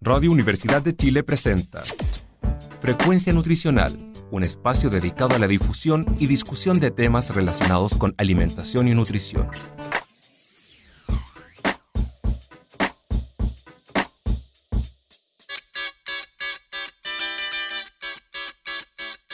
Radio Universidad de Chile presenta Frecuencia Nutricional, un espacio dedicado a la difusión y discusión de temas relacionados con alimentación y nutrición.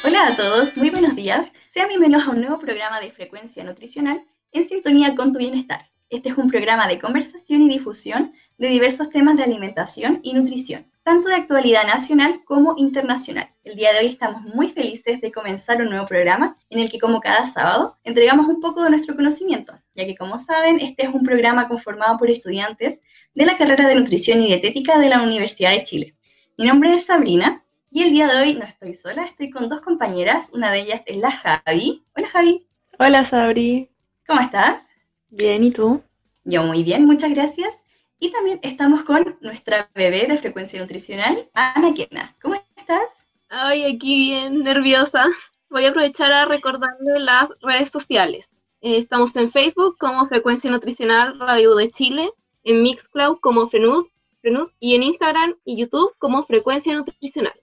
Hola a todos, muy buenos días. Sean bienvenidos a un nuevo programa de Frecuencia Nutricional en sintonía con tu bienestar. Este es un programa de conversación y difusión de diversos temas de alimentación y nutrición, tanto de actualidad nacional como internacional. El día de hoy estamos muy felices de comenzar un nuevo programa en el que, como cada sábado, entregamos un poco de nuestro conocimiento, ya que, como saben, este es un programa conformado por estudiantes de la carrera de Nutrición y Dietética de la Universidad de Chile. Mi nombre es Sabrina y el día de hoy no estoy sola, estoy con dos compañeras, una de ellas es la Javi. Hola Javi. Hola Sabri. ¿Cómo estás? Bien, ¿y tú? Yo muy bien, muchas gracias. Y también estamos con nuestra bebé de frecuencia nutricional, Ana Kena. ¿Cómo estás? Ay, aquí bien nerviosa. Voy a aprovechar a recordarle las redes sociales. Eh, estamos en Facebook como Frecuencia Nutricional Radio de Chile, en Mixcloud como Frenud, Frenud y en Instagram y YouTube como Frecuencia Nutricional.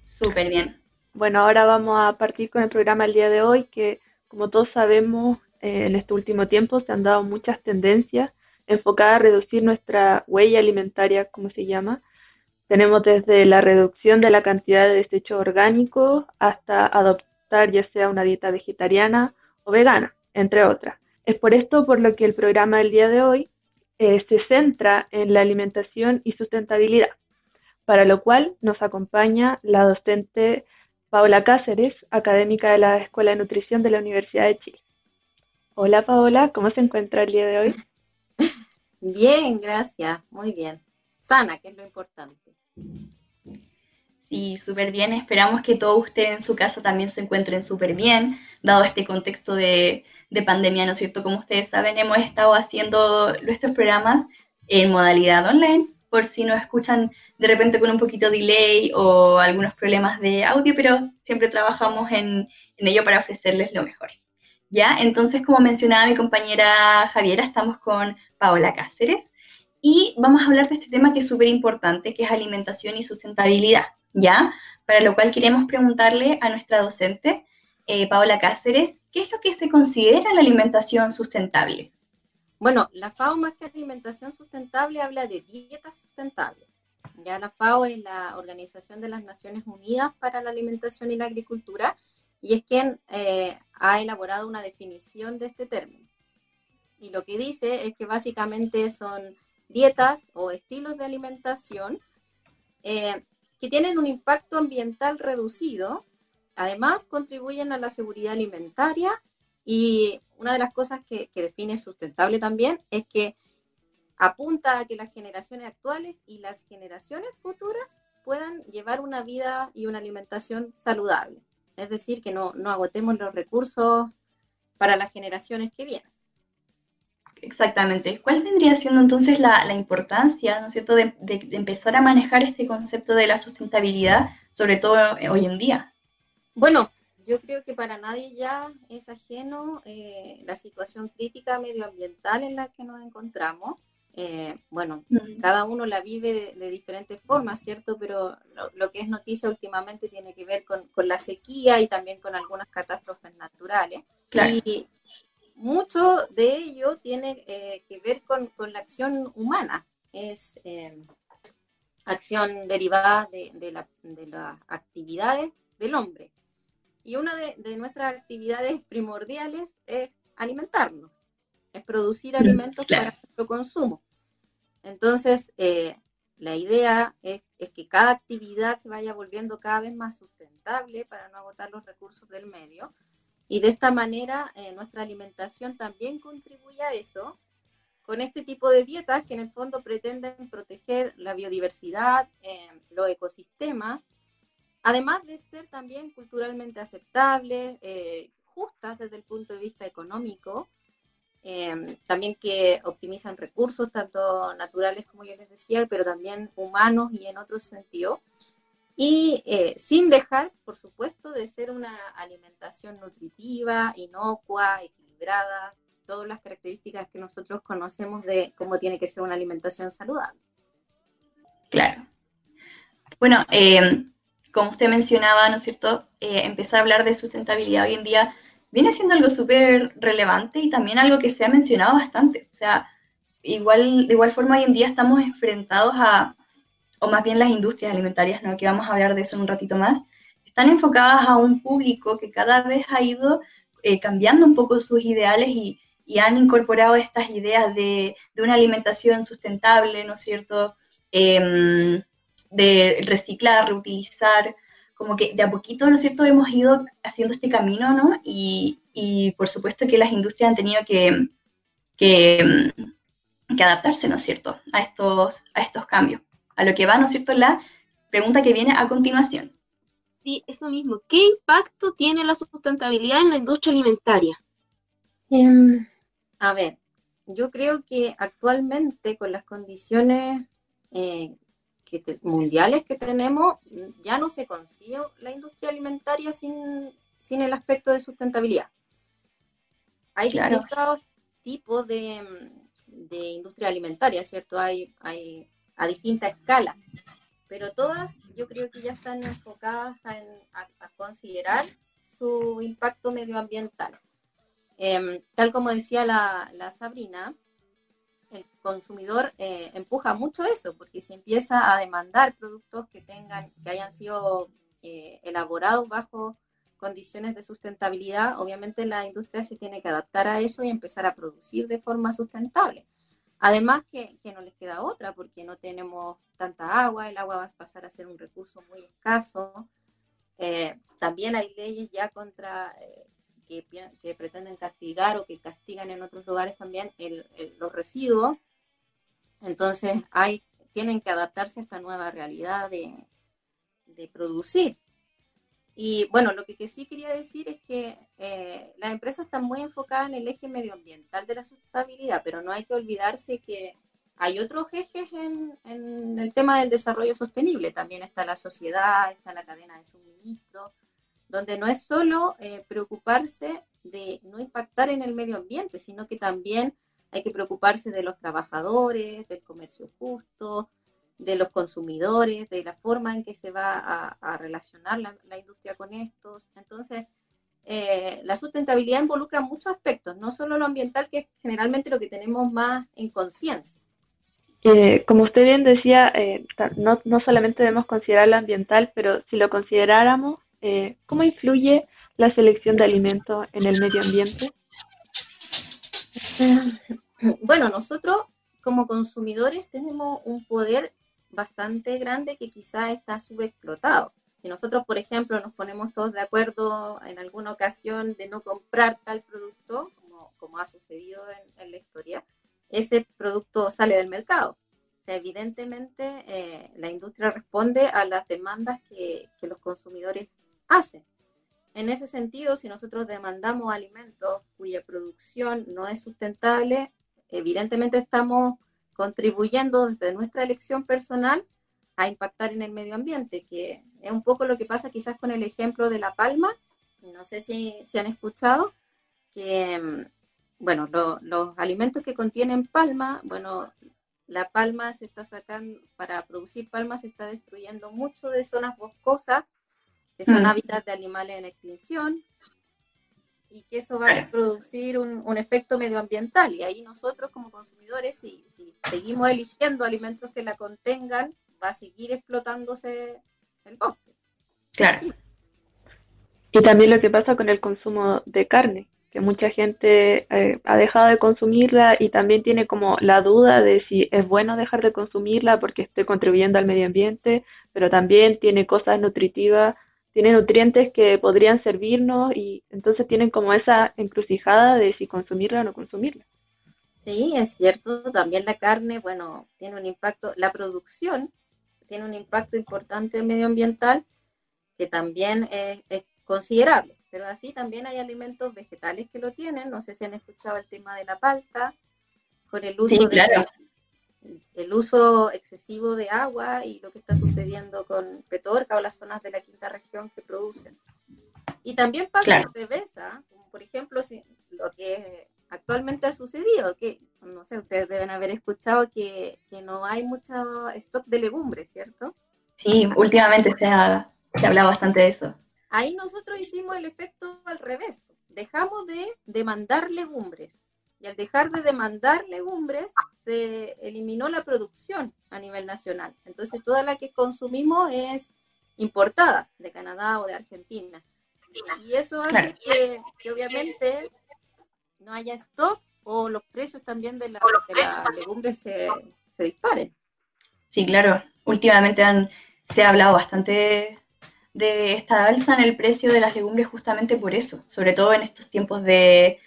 Súper bien. Bueno, ahora vamos a partir con el programa el día de hoy, que como todos sabemos, eh, en este último tiempo se han dado muchas tendencias enfocadas a reducir nuestra huella alimentaria, como se llama. Tenemos desde la reducción de la cantidad de desechos orgánicos hasta adoptar ya sea una dieta vegetariana o vegana, entre otras. Es por esto por lo que el programa del día de hoy eh, se centra en la alimentación y sustentabilidad, para lo cual nos acompaña la docente Paola Cáceres, académica de la Escuela de Nutrición de la Universidad de Chile. Hola Paola, ¿cómo se encuentra el día de hoy? Bien, gracias, muy bien. Sana, que es lo importante. Sí, súper bien. Esperamos que todos ustedes en su casa también se encuentren súper bien, dado este contexto de, de, pandemia, ¿no es cierto? Como ustedes saben, hemos estado haciendo nuestros programas en modalidad online, por si nos escuchan de repente con un poquito de delay o algunos problemas de audio, pero siempre trabajamos en, en ello para ofrecerles lo mejor. ¿Ya? Entonces, como mencionaba mi compañera Javiera, estamos con Paola Cáceres y vamos a hablar de este tema que es súper importante, que es alimentación y sustentabilidad, ¿ya? Para lo cual queremos preguntarle a nuestra docente, eh, Paola Cáceres, ¿qué es lo que se considera la alimentación sustentable? Bueno, la FAO más que alimentación sustentable habla de dieta sustentable. Ya la FAO es la Organización de las Naciones Unidas para la Alimentación y la Agricultura y es quien eh, ha elaborado una definición de este término. Y lo que dice es que básicamente son dietas o estilos de alimentación eh, que tienen un impacto ambiental reducido, además contribuyen a la seguridad alimentaria y una de las cosas que, que define sustentable también es que apunta a que las generaciones actuales y las generaciones futuras puedan llevar una vida y una alimentación saludable es decir, que no, agotemos los recursos para las generaciones que vienen. Exactamente. ¿Cuál vendría siendo entonces la, importancia, ¿no es cierto?, de, empezar a manejar este concepto de la sustentabilidad, sobre todo hoy en día. Bueno, yo creo que para nadie ya es ajeno eh, la situación crítica medioambiental en la que nos encontramos. Eh, bueno, cada uno la vive de, diferentes formas, ¿cierto? Pero lo, que es noticia últimamente tiene que ver con, la sequía y también con algunas catástrofes naturales. Y mucho de ello tiene eh, que ver con, la acción humana, es eh, acción derivada de, las actividades del hombre. Y una de, nuestras actividades primordiales es alimentarnos es producir alimentos para nuestro consumo. Entonces, eh, la idea es, que cada actividad se vaya volviendo cada vez más sustentable para no agotar los recursos del medio. Y de esta manera, eh, nuestra alimentación también contribuye a eso, con este tipo de dietas que en el fondo pretenden proteger la biodiversidad, eh, los ecosistemas, además de ser también culturalmente aceptables, justas desde el punto de vista económico Em, también que optimizan recursos, tanto naturales como yo les decía, pero también humanos y en otros sentidos. Y eh, sin dejar, por supuesto, de ser una alimentación nutritiva, inocua, equilibrada, todas las características que nosotros conocemos de cómo tiene que ser una alimentación saludable. Claro. Bueno, eh, como usted mencionaba, ¿no es cierto? Eh, empezar a hablar de sustentabilidad hoy en día viene siendo algo súper relevante y también algo que se ha mencionado bastante. O sea, igual, de igual forma hoy en día estamos enfrentados a, o más bien las industrias alimentarias, ¿no? que vamos a hablar de eso en un ratito más, están enfocadas a un público que cada vez ha ido eh, cambiando un poco sus ideales y, y han incorporado estas ideas de, de, una alimentación sustentable, ¿no es cierto? Eh, de reciclar, reutilizar, como que de a poquito, ¿no es cierto?, hemos ido haciendo este camino, ¿no? Y, y por supuesto que las industrias han tenido que, que, que, adaptarse, ¿no es cierto?, a estos, a estos cambios. A lo que va, ¿no es cierto?, la pregunta que viene a continuación. Sí, eso mismo. ¿Qué impacto tiene la sustentabilidad en la industria alimentaria? Um, a ver, yo creo que actualmente con las condiciones eh, mundiales que tenemos, ya no se concibe la industria alimentaria sin, sin el aspecto de sustentabilidad. Hay distintos tipos de, de, industria alimentaria, ¿cierto? Hay, hay a distinta escala, pero todas yo creo que ya están enfocadas en, a, considerar su impacto medioambiental. Em, tal como decía la, la Sabrina, el consumidor eh, empuja mucho eso, porque se empieza a demandar productos que tengan, que hayan sido eh, elaborados bajo condiciones de sustentabilidad, obviamente la industria se tiene que adaptar a eso y empezar a producir de forma sustentable. Además que, que no les queda otra, porque no tenemos tanta agua, el agua va a pasar a ser un recurso muy escaso. Eh, también hay leyes ya contra que, pretenden castigar o que castigan en otros lugares también los residuos. Entonces hay, tienen que adaptarse a esta nueva realidad de, producir. Y bueno, lo que, sí quería decir es que eh, las empresas están muy enfocadas en el eje medioambiental de la sustentabilidad, pero no hay que olvidarse que hay otros ejes en, en, el tema del desarrollo sostenible. También está la sociedad, está la cadena de suministro, donde no es solo eh, preocuparse de no impactar en el medio ambiente, sino que también hay que preocuparse de los trabajadores, del comercio justo, de los consumidores, de la forma en que se va a, relacionar la, industria con estos. Entonces, eh, la sustentabilidad involucra muchos aspectos, no solo lo ambiental, que es generalmente lo que tenemos más en conciencia. Eh, como usted bien decía, no, no solamente debemos considerar lo ambiental, pero si lo consideráramos, eh, ¿cómo influye la selección de alimentos en el medio ambiente? Bueno, nosotros como consumidores tenemos un poder bastante grande que quizá está subexplotado. Si nosotros, por ejemplo, nos ponemos todos de acuerdo en alguna ocasión de no comprar tal producto, como, ha sucedido en, la historia, ese producto sale del mercado. O sea, evidentemente eh, la industria responde a las demandas que, que los consumidores hace. En ese sentido, si nosotros demandamos alimentos cuya producción no es sustentable, evidentemente estamos contribuyendo desde nuestra elección personal a impactar en el medio ambiente, que es un poco lo que pasa quizás con el ejemplo de la palma. No sé si, si han escuchado que, mm, bueno, los alimentos que contienen palma, bueno, la palma se está sacando, para producir palma se está destruyendo mucho de zonas boscosas que son mm. hábitats de animales en extinción, y que eso va a producir un, efecto medioambiental. Y ahí nosotros como consumidores, si, si, seguimos eligiendo alimentos que la contengan, va a seguir explotándose el bosque. Claro. Y también lo que pasa con el consumo de carne, que mucha gente eh, ha dejado de consumirla y también tiene como la duda de si es bueno dejar de consumirla porque esté contribuyendo al medio ambiente, pero también tiene cosas nutritivas tiene nutrientes que podrían servirnos y entonces tienen como esa encrucijada de si consumirla o no consumirla. Sí, es cierto, también la carne, bueno, tiene un impacto, la producción tiene un impacto importante medioambiental que también es, considerable, pero así también hay alimentos vegetales que lo tienen, no sé si han escuchado el tema de la palta, con el uso de, el uso excesivo de agua y lo que está sucediendo con Petorca o las zonas de la quinta región que producen. Y también pasa claro. al revés, ¿ah? como por ejemplo si, lo que actualmente ha sucedido, que no sé, ustedes deben haber escuchado que, no hay mucho stock de legumbres, ¿cierto? Sí, últimamente se ha, se ha hablado bastante de eso. Ahí nosotros hicimos el efecto al revés. Dejamos de demandar legumbres. Y al dejar de demandar legumbres, se eliminó la producción a nivel nacional. Entonces, toda la que consumimos es importada de Canadá o de Argentina. Y eso hace que, obviamente no haya stock o los precios también de, la, las legumbres se, se, disparen. Sí, claro. Últimamente han, se ha hablado bastante de esta alza en el precio de las legumbres justamente por eso, sobre todo en estos tiempos de,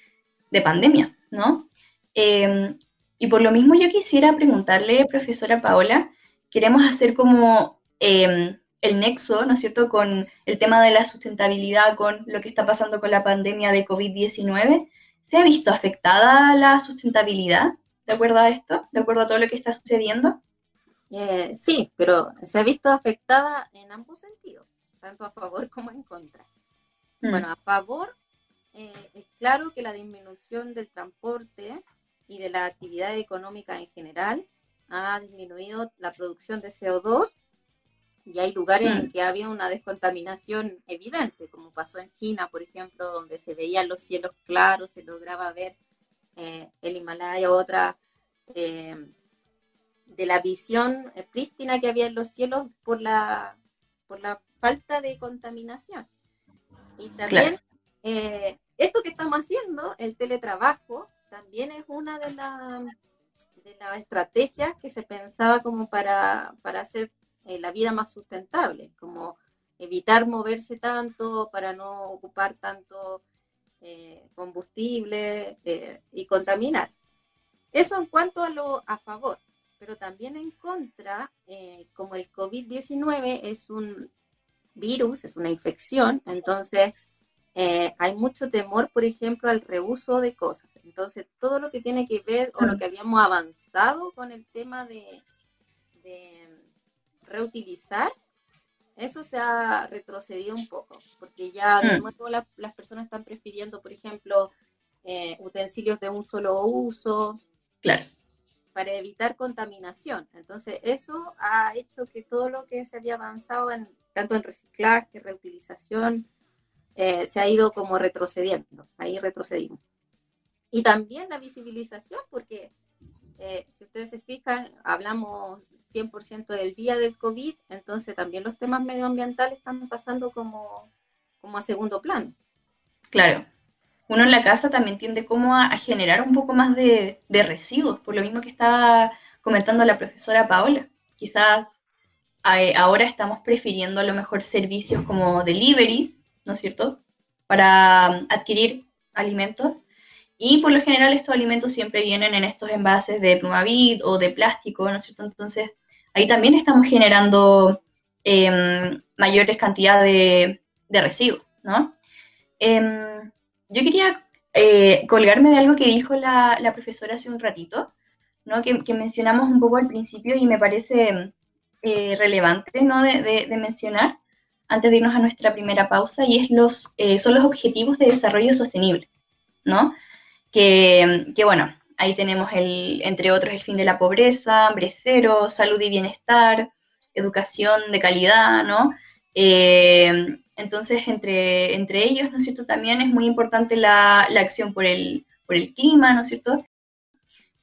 pandemia, ¿no? Em, y por lo mismo yo quisiera preguntarle, profesora Paola, queremos hacer como em, el nexo, ¿no es cierto?, con el tema de la sustentabilidad, con lo que está pasando con la pandemia de COVID-19. ¿Se ha visto afectada la sustentabilidad de acuerdo a esto, de acuerdo a todo lo que está sucediendo? Eh, sí, pero se ha visto afectada en ambos sentidos tanto a favor como en contra. Mm. Bueno, a favor, eh, es claro que la disminución del transporte y de la actividad económica en general ha disminuido la producción de CO2 y hay lugares en mm. que había una descontaminación evidente, como pasó en China, por ejemplo, donde se veían los cielos claros, se lograba ver eh, el Himalaya, otra eh, de la visión prístina que había en los cielos por la, por la falta de contaminación. Y también eh, esto que estamos haciendo, el teletrabajo, también es una de, de las estrategias que se pensaba como para, para hacer eh, la vida más sustentable, como evitar moverse tanto para no ocupar tanto eh, combustible y contaminar. Eso en cuanto a lo a favor, pero también en contra, como el COVID-19 es un virus, es una infección, entonces eh, hay mucho temor, por ejemplo, al reuso de cosas. Entonces, todo lo que tiene que ver o lo que habíamos avanzado con el tema de, reutilizar, eso se ha retrocedido un poco, porque ya de nuevo las personas están prefiriendo, por ejemplo, eh, utensilios de un solo uso. Claro. Para evitar contaminación. Entonces, eso ha hecho que todo lo que se había avanzado en tanto en reciclaje, reutilización, eh, se ha ido como retrocediendo, ahí retrocedimos. Y también la visibilización, porque eh, si ustedes se fijan, hablamos 100% del día del COVID, entonces también los temas medioambientales están pasando como, como a segundo plano. Claro. Uno en la casa también tiende como a, generar un poco más de, de, residuos, por lo mismo que estaba comentando la profesora Paola. Quizás ahora estamos prefiriendo a lo mejor servicios como deliveries, ¿no es cierto?, para um, adquirir alimentos. Y por lo general estos alimentos siempre vienen en estos envases de plumavit o de plástico, ¿no es cierto? Entonces ahí también estamos generando em, mayores cantidades de, de, residuos, ¿no? Em, yo quería eh, colgarme de algo que dijo la, profesora hace un ratito, ¿no? Que, que, mencionamos un poco al principio y me parece eh, relevante ¿no? de, mencionar antes de irnos a nuestra primera pausa y es los, eh, son los objetivos de desarrollo sostenible, ¿no? Que, bueno, ahí tenemos el, entre otros el fin de la pobreza, hambre cero, salud y bienestar, educación de calidad, ¿no? Eh, entonces, entre, entre ellos, ¿no es cierto? También es muy importante la, la acción por el, por el clima, ¿no es cierto?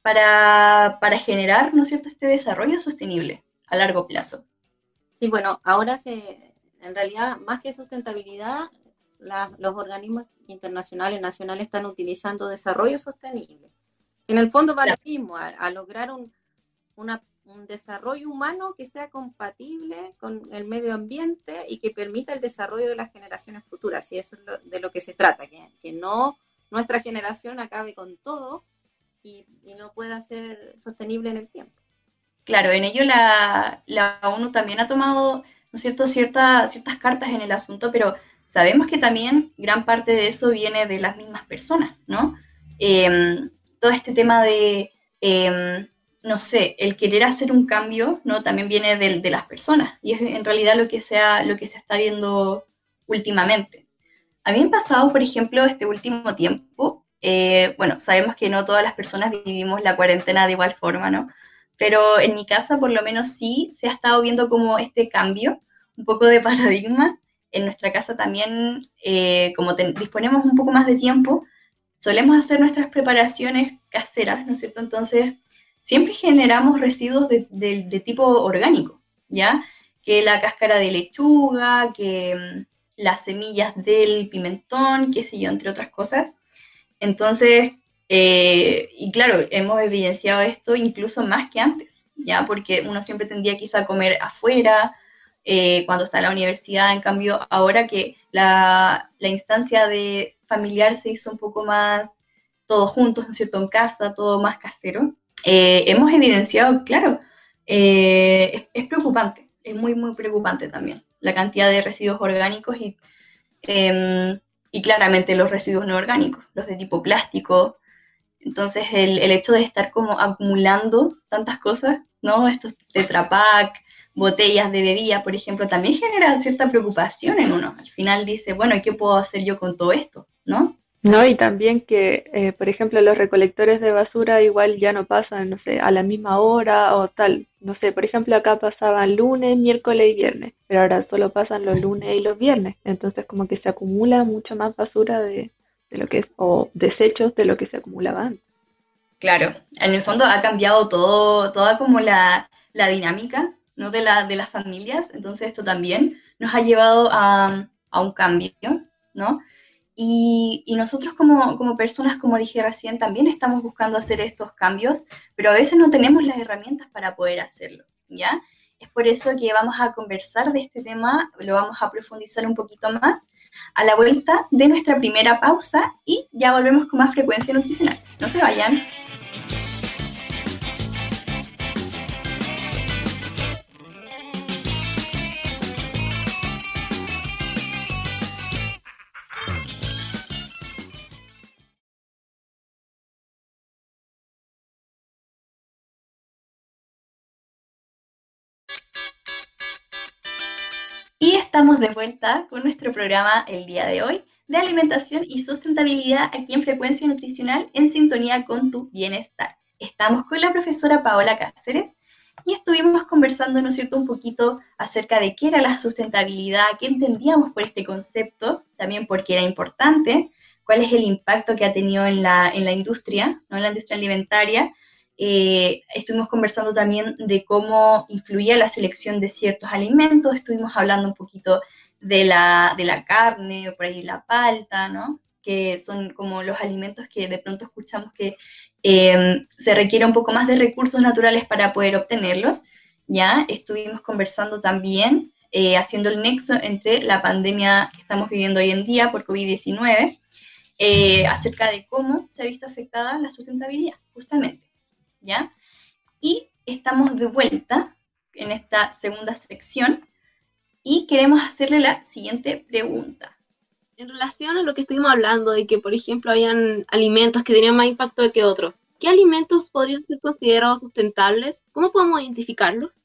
Para, para generar, ¿no es cierto?, este desarrollo sostenible a largo plazo. Sí, bueno, ahora se, en realidad, más que sustentabilidad, los organismos internacionales, nacionales están utilizando desarrollo sostenible. En el fondo va lo mismo, a, lograr un, un desarrollo humano que sea compatible con el medio ambiente y que permita el desarrollo de las generaciones futuras. Y eso es de lo que se trata, que, que no nuestra generación acabe con todo y, y no pueda ser sostenible en el tiempo. Claro, en ello la, ONU también ha tomado, ¿no es cierto?, ciertas cartas en el asunto, pero sabemos que también gran parte de eso viene de las mismas personas, ¿no? Em, todo este tema de, em, no sé, el querer hacer un cambio, ¿no? También viene de, de, las personas y es en realidad lo que, sea, lo que se está viendo últimamente. A mí me ha pasado, por ejemplo, este último tiempo, Eh, bueno, sabemos que no todas las personas vivimos la cuarentena de igual forma, ¿no? Pero en mi casa por lo menos sí se ha estado viendo como este cambio, un poco de paradigma. En nuestra casa también, eh, como disponemos un poco más de tiempo, solemos hacer nuestras preparaciones caseras, ¿no es cierto? Entonces, siempre generamos residuos de, tipo orgánico, ¿ya? Que la cáscara de lechuga, que mm, las semillas del pimentón, qué sé yo, entre otras cosas. Entonces, eh, y claro, hemos evidenciado esto incluso más que antes, ¿ya? Porque uno siempre tendría quizá comer afuera, eh, cuando está en la universidad, en cambio, ahora que la, la, instancia de familiar se hizo un poco más todos juntos, ¿no cierto?, en casa, todo más casero, eh, hemos evidenciado, claro, es, es, preocupante, es muy, muy preocupante también la cantidad de residuos orgánicos y em, y claramente los residuos no orgánicos, los de tipo plástico. Entonces el, el hecho de estar como acumulando tantas cosas, ¿no? Estos tetrapack, botellas de bebida, por ejemplo, también genera cierta preocupación en uno. Al final dice, bueno, ¿qué puedo hacer yo con todo esto? ¿No? No, y también que, eh, por ejemplo, los recolectores de basura igual ya no pasan, no sé, a la misma hora o tal. No sé, por ejemplo, acá pasaban lunes, miércoles y viernes, pero ahora solo pasan los lunes y los viernes. Entonces como que se acumula mucha más basura de, de lo que es, o desechos de lo que se acumulaba antes. Claro, en el fondo ha cambiado todo, toda como la, la dinámica ¿no? de, la, de las familias, entonces esto también nos ha llevado a, a un cambio, ¿no? Y, nosotros como, como, personas, como dije recién, también estamos buscando hacer estos cambios, pero a veces no tenemos las herramientas para poder hacerlo, ¿ya? Es por eso que vamos a conversar de este tema, lo vamos a profundizar un poquito más a la vuelta de nuestra primera pausa y ya volvemos con más frecuencia nutricional. No se vayan. Estamos de vuelta con nuestro programa el día de hoy de alimentación y sustentabilidad aquí en Frecuencia Nutricional en sintonía con tu bienestar. Estamos con la profesora Paola Cáceres y estuvimos conversando, ¿no cierto?, un poquito acerca de qué era la sustentabilidad, qué entendíamos por este concepto, también por qué era importante, cuál es el impacto que ha tenido en la, en la industria, ¿no? en la industria alimentaria, eh, estuvimos conversando también de cómo influía la selección de ciertos alimentos, estuvimos hablando un poquito de la, de la carne, por ahí la palta, ¿no? que son como los alimentos que de pronto escuchamos que em, se requiere un poco más de recursos naturales para poder obtenerlos. Ya estuvimos conversando también, eh, haciendo el nexo entre la pandemia que estamos viviendo hoy en día por COVID-19, eh, acerca de cómo se ha visto afectada la sustentabilidad, justamente. ¿Ya? Y estamos de vuelta en esta segunda sección y queremos hacerle la siguiente pregunta. En relación a lo que estuvimos hablando de que, por ejemplo, habían alimentos que tenían más impacto que otros, ¿qué alimentos podrían ser considerados sustentables? ¿Cómo podemos identificarlos?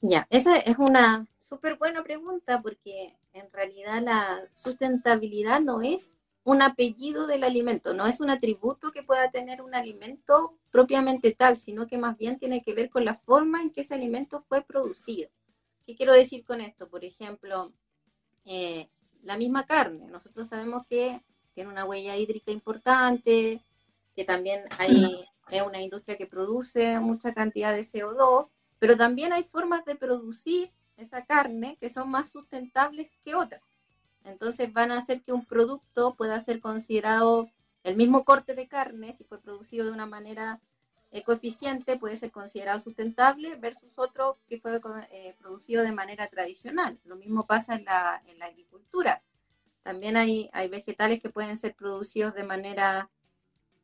Ya, esa es una súper buena pregunta porque en realidad la sustentabilidad no es un apellido del alimento, no es un atributo que pueda tener un alimento propiamente tal, sino que más bien tiene que ver con la forma en que ese alimento fue producido. ¿Qué quiero decir con esto? Por ejemplo, eh, la misma carne. Nosotros sabemos que tiene una huella hídrica importante, que también hay es una industria que produce mucha cantidad de CO2, pero también hay formas de producir esa carne que son más sustentables que otras. Entonces van a hacer que un producto pueda ser considerado el mismo corte de carne, si fue producido de una manera ecoeficiente, puede ser considerado sustentable versus otro que fue eh, producido de manera tradicional. Lo mismo pasa en la, agricultura. También hay, vegetales que pueden ser producidos de manera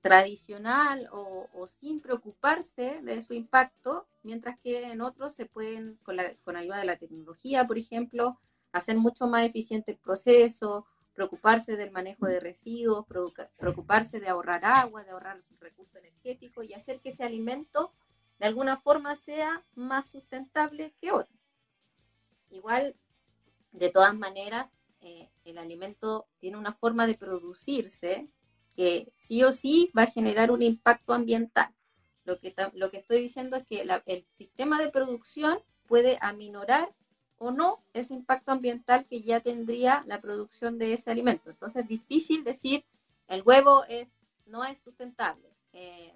tradicional o, o, sin preocuparse de su impacto, mientras que en otros se pueden, con, la, con ayuda de la tecnología, por ejemplo, hacer mucho más eficiente el proceso, preocuparse del manejo de residuos, preocuparse de ahorrar agua, de ahorrar recursos energéticos y hacer que ese alimento de alguna forma sea más sustentable que otro. Igual, de todas maneras, eh, el alimento tiene una forma de producirse que sí o sí va a generar un impacto ambiental. Lo que, lo que estoy diciendo es que el sistema de producción puede aminorar o no ese impacto ambiental que ya tendría la producción de ese alimento. Entonces es difícil decir el huevo es, no es sustentable, eh,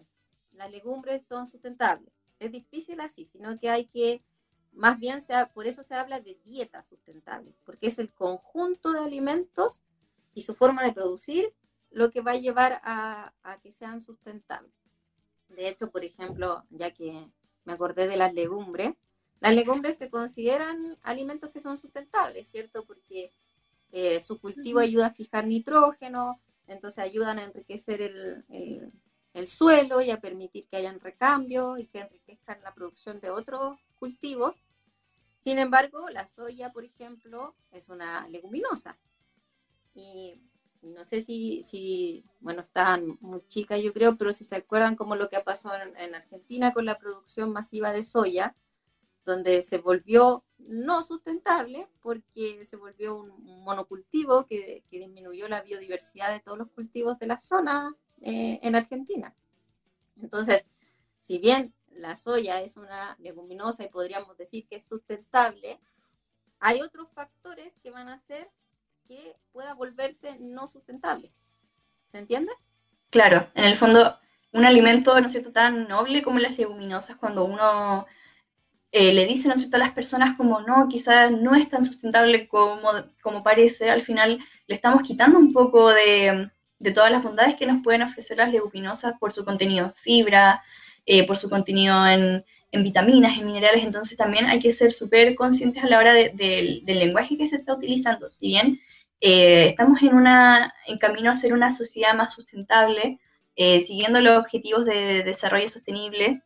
las legumbres son sustentables. Es difícil así, sino que hay que, más bien, por eso se habla de dieta sustentable, porque es el conjunto de alimentos y su forma de producir lo que va a llevar a que sean sustentables. De hecho, por ejemplo, ya que me acordé de las legumbres, las legumbres se consideran alimentos que son sustentables, ¿cierto? Porque eh, su cultivo ayuda a fijar nitrógeno, entonces ayudan a enriquecer el, suelo y a permitir que hayan recambios y que enriquezcan la producción de otros cultivos. Sin embargo, la soya, por ejemplo, es una leguminosa. Y no sé si, si bueno, están muy chicas yo creo, pero si se acuerdan como lo que ha pasado en Argentina con la producción masiva de soya, donde se volvió no sustentable porque se volvió un monocultivo que, disminuyó la biodiversidad de todos los cultivos de la zona eh, en Argentina. Entonces, si bien la soya es una leguminosa y podríamos decir que es sustentable, hay otros factores que van a hacer que pueda volverse no sustentable. ¿Se entiende? Claro, en el fondo, un alimento, ¿no es cierto?, tan noble como las leguminosas, cuando uno eh, le dicen a las personas como no, quizás no es tan sustentable como, como parece, al final le estamos quitando un poco de, todas las bondades que nos pueden ofrecer las leguminosas por su contenido en fibra, eh, por su contenido en, vitaminas, en minerales, entonces también hay que ser súper conscientes a la hora del lenguaje que se está utilizando. Si bien eh, estamos en, una, en camino a ser una sociedad más sustentable, siguiendo los objetivos de desarrollo sostenible,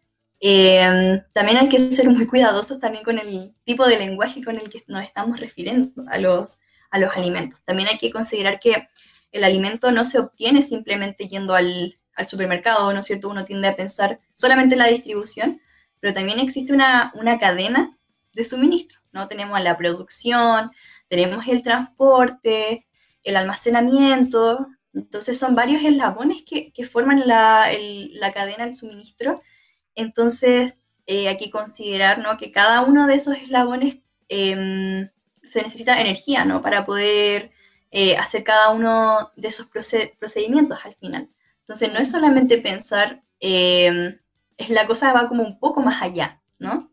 eh, también hay que ser muy cuidadosos también con el tipo de lenguaje con el que nos estamos refiriendo a los, a los alimentos. También hay que considerar que el alimento no se obtiene simplemente yendo al, al supermercado, ¿no es cierto? Uno tiende a pensar solamente en la distribución, pero también existe una, una cadena de suministro, ¿no? Tenemos la producción, tenemos el transporte, el almacenamiento, entonces son varios eslabones que, que forman la, la cadena del suministro entonces, eh, hay que considerar ¿no? que cada uno de esos eslabones em, se necesita energía ¿no? para poder eh, hacer cada uno de esos procedimientos al final. Entonces, no es solamente pensar, em, es la cosa va como un poco más allá, ¿no?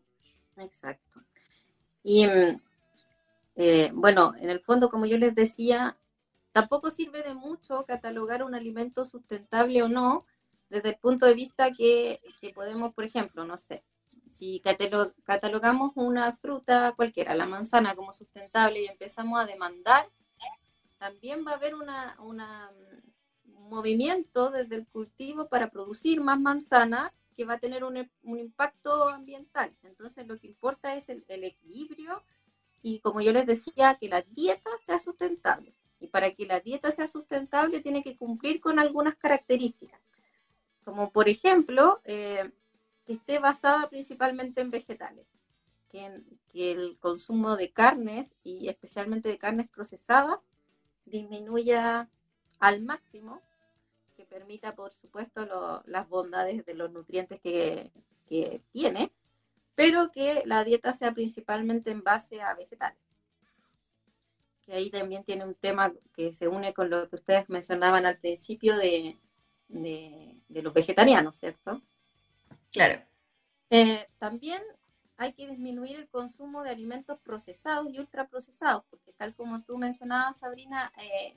Exacto. Y em, eh, bueno, en el fondo, como yo les decía, tampoco sirve de mucho catalogar un alimento sustentable o no, desde el punto de vista que, podemos, por ejemplo, no sé, si catalogamos una fruta cualquiera, la manzana como sustentable y empezamos a demandar, también va a haber una, un movimiento desde el cultivo para producir más manzana que va a tener un, impacto ambiental. Entonces lo que importa es el, el equilibrio y como yo les decía, que la dieta sea sustentable. Y para que la dieta sea sustentable tiene que cumplir con algunas características como por ejemplo eh, que esté basada principalmente en vegetales, que, el consumo de carnes y especialmente de carnes procesadas disminuya al máximo, que permita por supuesto las bondades de los nutrientes que, que tiene, pero que la dieta sea principalmente en base a vegetales. Que ahí también tiene un tema que se une con lo que ustedes mencionaban al principio de, de, los vegetarianos, ¿cierto? Claro. Eh, también hay que disminuir el consumo de alimentos procesados y ultraprocesados, porque tal como tú mencionabas, Sabrina, eh,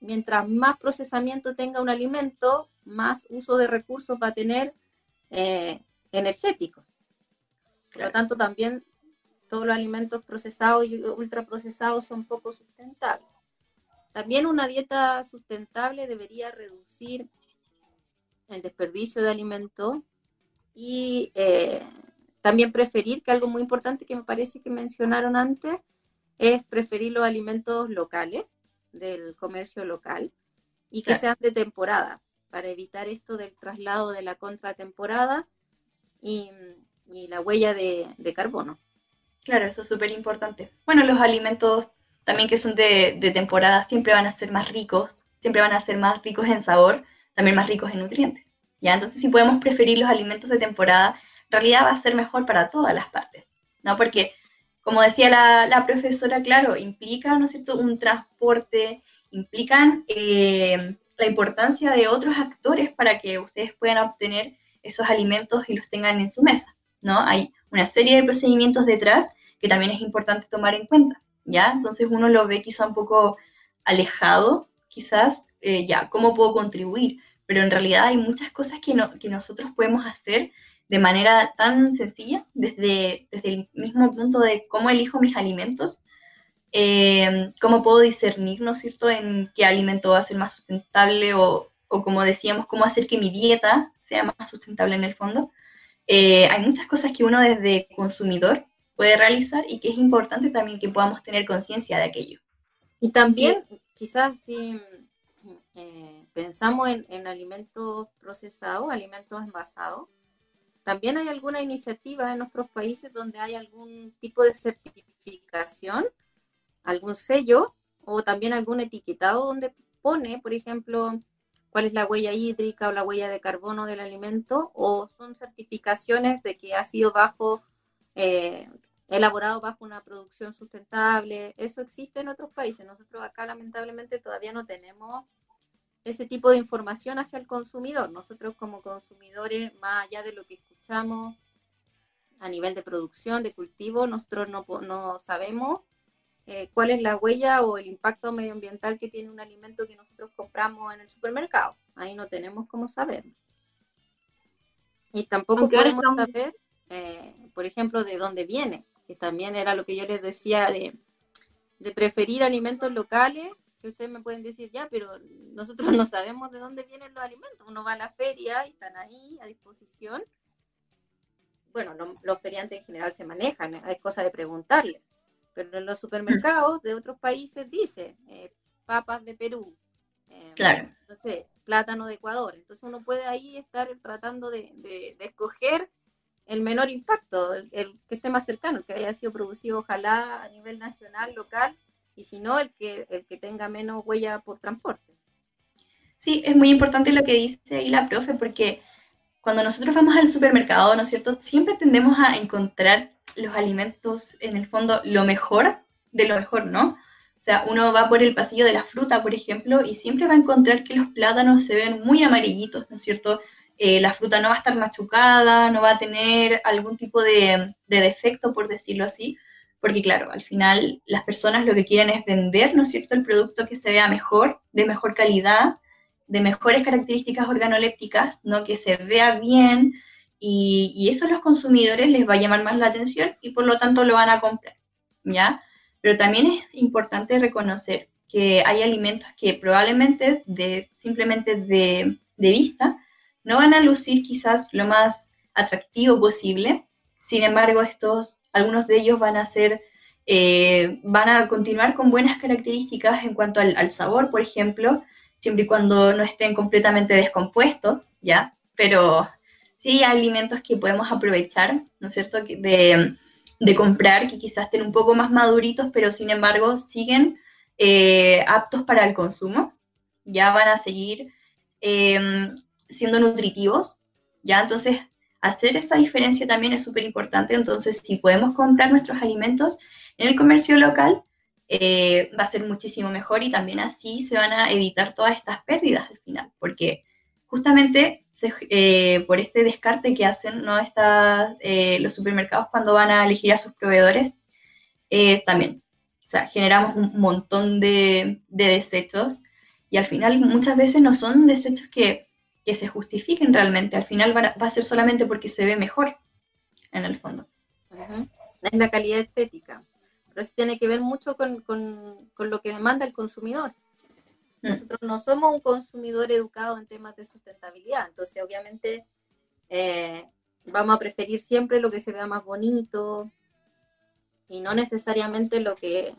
mientras más procesamiento tenga un alimento, más uso de recursos va a tener eh, energéticos. Por lo tanto, también todos los alimentos procesados y ultraprocesados son poco sustentables. También una dieta sustentable debería reducir el desperdicio de alimento y eh, también preferir, que algo muy importante que me parece que mencionaron antes, es preferir los alimentos locales, del comercio local, y que sean de temporada, para evitar esto del traslado de la contratemporada y, y la huella de, de, carbono. Claro, eso es súper importante. Bueno, los alimentos también que son de, de temporada siempre van a ser más ricos, siempre van a ser más ricos en sabor, también más ricos en nutrientes. ¿ya? Entonces, si podemos preferir los alimentos de temporada, en realidad va a ser mejor para todas las partes, ¿no? Porque, como decía la, profesora, claro, implica, ¿no es cierto?, un transporte, implican eh, la importancia de otros actores para que ustedes puedan obtener esos alimentos y los tengan en su mesa, ¿no? Hay una serie de procedimientos detrás que también es importante tomar en cuenta, ¿ya? Entonces uno lo ve quizá un poco alejado, quizás, eh, ya, ¿cómo puedo contribuir? Pero en realidad hay muchas cosas que, que nosotros podemos hacer de manera tan sencilla, desde, desde el mismo punto de cómo elijo mis alimentos, eh, cómo puedo discernir, ¿no es cierto?, en qué alimento va a ser más sustentable o, o como decíamos, cómo hacer que mi dieta sea más sustentable en el fondo. Eh, hay muchas cosas que uno desde consumidor puede realizar y que es importante también que podamos tener conciencia de aquello. Y también, quizás si eh, pensamos en, en, alimentos procesados, alimentos envasados, también hay alguna iniciativa en nuestros países donde hay algún tipo de certificación, algún sello o también algún etiquetado donde pone, por ejemplo, cuál es la huella hídrica o la huella de carbono del alimento, o son certificaciones de que ha sido bajo, eh, elaborado bajo una producción sustentable. Eso existe en otros países. Nosotros acá lamentablemente todavía no tenemos ese tipo de información hacia el consumidor. Nosotros como consumidores, más allá de lo que escuchamos a nivel de producción, de cultivo, nosotros no, no sabemos eh, cuál es la huella o el impacto medioambiental que tiene un alimento que nosotros compramos en el supermercado. Ahí no tenemos cómo saber. Y tampoco podemos saber, eh, por ejemplo, de dónde viene, que también era lo que yo les decía de, de preferir alimentos locales, que ustedes me pueden decir, ya, pero nosotros no sabemos de dónde vienen los alimentos. Uno va a la feria y están ahí a disposición. Bueno, los feriantes en general se manejan, es cosa de preguntarles pero en los supermercados de otros países dice eh, papas de Perú. Eh, claro. Entonces, plátano de Ecuador. Entonces uno puede ahí estar tratando de, de, escoger el menor impacto, el, que esté más cercano, el que haya sido producido ojalá a nivel nacional, local, y si no, el que, el que tenga menos huella por transporte. Sí, es muy importante lo que dice ahí la profe, porque cuando nosotros vamos al supermercado, ¿no es cierto? Siempre tendemos a encontrar los alimentos, en el fondo, lo mejor de lo mejor, ¿no? O sea, uno va por el pasillo de la fruta, por ejemplo, y siempre va a encontrar que los plátanos se ven muy amarillitos, ¿no es cierto? Eh, la fruta no va a estar machucada, no va a tener algún tipo de, de, defecto, por decirlo así, porque claro, al final las personas lo que quieren es vender, ¿no es cierto?, el producto que se vea mejor, de mejor calidad, de mejores características organolépticas, ¿no? Que se vea bien, y, eso a los consumidores les va a llamar más la atención y por lo tanto lo van a comprar, ¿ya? Pero también es importante reconocer que hay alimentos que probablemente de, simplemente de, vista no van a lucir quizás lo más atractivo posible, sin embargo estos, algunos de ellos van a ser, eh, van a continuar con buenas características en cuanto al, sabor, por ejemplo, siempre y cuando no estén completamente descompuestos, ¿ya? Pero sí hay alimentos que podemos aprovechar, ¿no es cierto?, de, de comprar, que quizás estén un poco más maduritos, pero sin embargo siguen eh, aptos para el consumo, ya van a seguir em, siendo nutritivos, ya entonces hacer esa diferencia también es súper importante, entonces si podemos comprar nuestros alimentos en el comercio local, eh, va a ser muchísimo mejor y también así se van a evitar todas estas pérdidas al final, porque justamente eh, por este descarte que hacen ¿no? Eh, los supermercados cuando van a elegir a sus proveedores, también, o sea, generamos un montón de, desechos y al final muchas veces no son desechos que, se justifiquen realmente, al final va a, ser solamente porque se ve mejor en el fondo. Es la calidad estética, pero eso tiene que ver mucho con, con lo que demanda el consumidor. Mm. Nosotros no somos un consumidor educado en temas de sustentabilidad, entonces obviamente eh, vamos a preferir siempre lo que se vea más bonito y no necesariamente lo que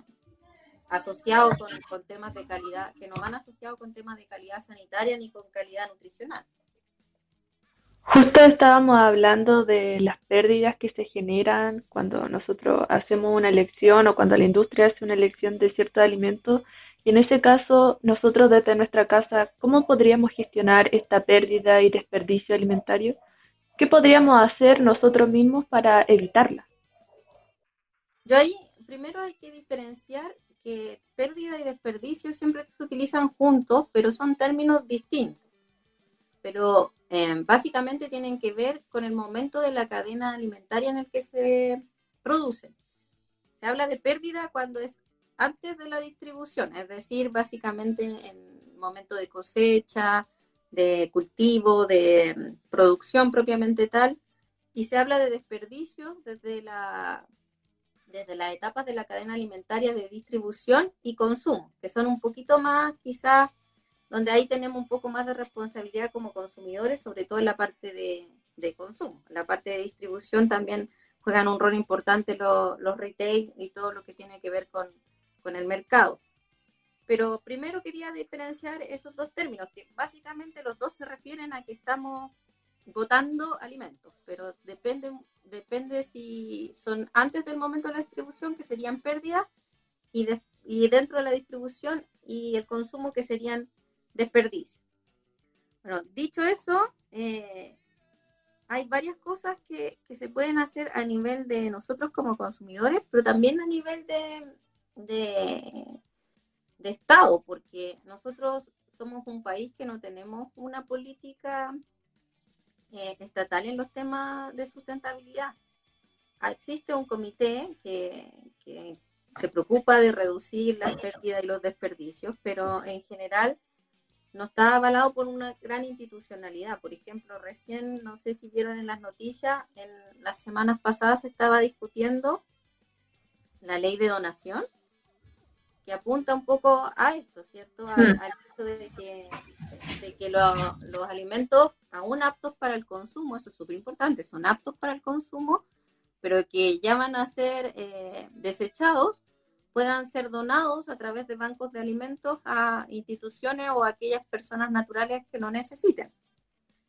asociado con, temas de calidad, que no van asociados con temas de calidad sanitaria ni con calidad nutricional. Justo estábamos hablando de las pérdidas que se generan cuando nosotros hacemos una elección o cuando la industria hace una elección de ciertos alimentos Y en ese caso, nosotros desde nuestra casa, ¿cómo podríamos gestionar esta pérdida y desperdicio alimentario? ¿Qué podríamos hacer nosotros mismos para evitarla? Yo ahí, primero hay que diferenciar que pérdida y desperdicio siempre se utilizan juntos, pero son términos distintos. Pero eh, básicamente tienen que ver con el momento de la cadena alimentaria en el que se producen. Se habla de pérdida cuando es antes de la distribución, es decir, básicamente en el momento de cosecha, de cultivo, de mm, producción propiamente tal, y se habla de desperdicios desde, la, desde las etapas de la cadena alimentaria de distribución y consumo, que son un poquito más quizás donde ahí tenemos un poco más de responsabilidad como consumidores, sobre todo en la parte de, consumo. En la parte de distribución también juegan un rol importante los, retail y todo lo que tiene que ver con el mercado. Pero primero quería diferenciar esos dos términos, que básicamente los dos se refieren a que estamos botando alimentos, pero depende, depende si son antes del momento de la distribución, que serían pérdidas, y, y dentro de la distribución y el consumo, que serían desperdicios. Bueno, dicho eso, eh, hay varias cosas que, que, se pueden hacer a nivel de nosotros como consumidores, pero también a nivel de, de, Estado, porque nosotros somos un país que no tenemos una política eh, estatal en los temas de sustentabilidad. Ah, existe un comité que, que, se preocupa de reducir las pérdidas y los desperdicios, pero en general no está avalado por una gran institucionalidad. Por ejemplo, recién, no sé si vieron en las noticias, en las semanas pasadas se estaba discutiendo la ley de donación que apunta un poco a esto, ¿cierto? Hmm. Al, hecho de que, de que los alimentos, aún aptos para el consumo, eso es súper importante, son aptos para el consumo, pero que ya van a ser eh, desechados, puedan ser donados a través de bancos de alimentos a instituciones o a aquellas personas naturales que lo necesiten.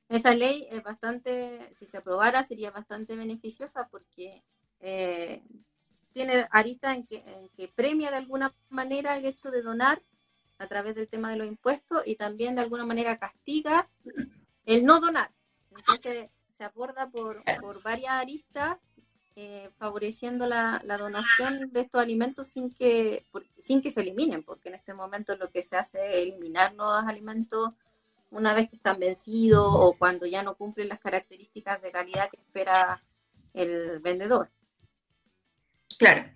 Esa ley es bastante, si se aprobara, sería bastante beneficiosa porque eh, tiene arista en que, premia de alguna manera el hecho de donar a través del tema de los impuestos y también de alguna manera castiga el no donar. Entonces se aborda por, varias aristas eh, favoreciendo la, donación de estos alimentos sin que, sin que se eliminen, porque en este momento lo que se hace es eliminar los alimentos una vez que están vencidos o cuando ya no cumplen las características de calidad que espera el vendedor. Claro.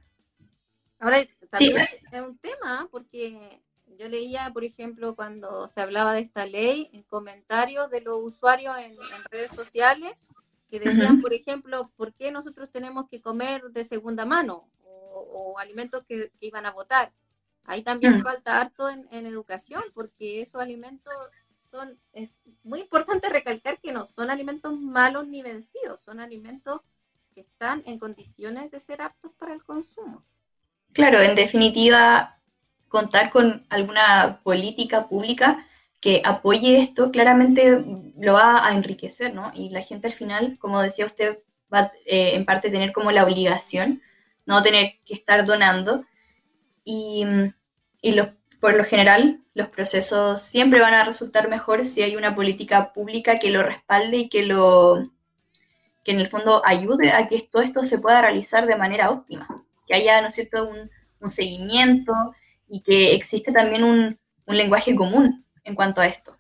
Ahora, también es un tema, porque yo leía, por ejemplo, cuando se hablaba de esta ley, en comentarios de los usuarios en, redes sociales, que decían, por ejemplo, ¿por qué nosotros tenemos que comer de segunda mano o, alimentos que, iban a votar? Ahí también falta harto en, en, educación, porque esos alimentos son, es muy importante recalcar que no son alimentos malos ni vencidos, son alimentos están en condiciones de ser aptos para el consumo. Claro, en definitiva, contar con alguna política pública que apoye esto claramente lo va a enriquecer, ¿no? Y la gente al final, como decía usted, va eh, en parte tener como la obligación, no tener que estar donando. Y, y por lo general, los procesos siempre van a resultar mejor si hay una política pública que lo respalde y que lo, que en el fondo ayude a que todo esto se pueda realizar de manera óptima, que haya, ¿no es cierto?, un, seguimiento y que existe también un, lenguaje común en cuanto a esto.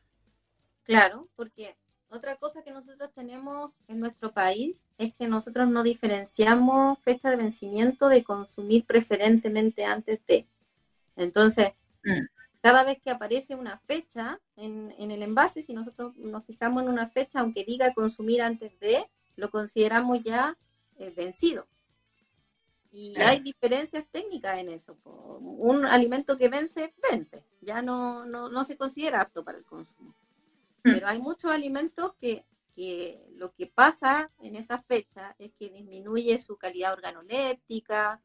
Claro, porque otra cosa que nosotros tenemos en nuestro país es que nosotros no diferenciamos fecha de vencimiento de consumir preferentemente antes de. Entonces, mm. cada vez que aparece una fecha en, en, el envase, si nosotros nos fijamos en una fecha, aunque diga consumir antes de, lo consideramos ya eh, vencido. Y hay diferencias técnicas en eso. Un alimento que vence, vence. Ya no, no, se considera apto para el consumo. Mm. Pero hay muchos alimentos que, que, lo que pasa en esa fecha es que disminuye su calidad organoléptica,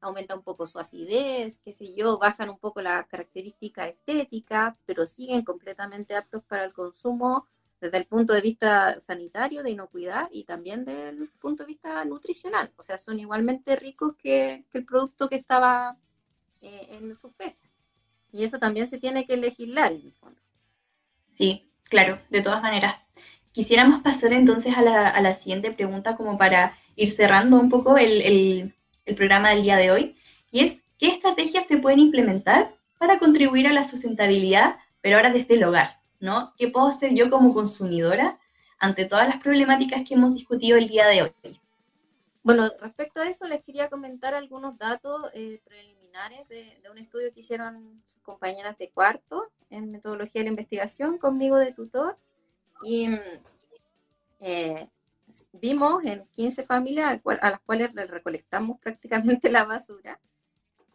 aumenta un poco su acidez, qué sé yo, bajan un poco la característica estética, pero siguen completamente aptos para el consumo desde el punto de vista sanitario, de inocuidad y también del punto de vista nutricional. O sea, son igualmente ricos que, el producto que estaba eh, en su fecha. Y eso también se tiene que legislar en el fondo. Sí, claro, de todas maneras. Quisiéramos pasar entonces a la, a la siguiente pregunta como para ir cerrando un poco el, el, el programa del día de hoy, y es, ¿qué estrategias se pueden implementar para contribuir a la sustentabilidad, pero ahora desde el hogar? ¿No? ¿Qué puedo hacer yo como consumidora ante todas las problemáticas que hemos discutido el día de hoy? Bueno, respecto a eso, les quería comentar algunos datos eh, preliminares de, un estudio que hicieron sus compañeras de cuarto en metodología de la investigación conmigo de tutor. Y eh, vimos en 15 familias a las cuales recolectamos prácticamente la basura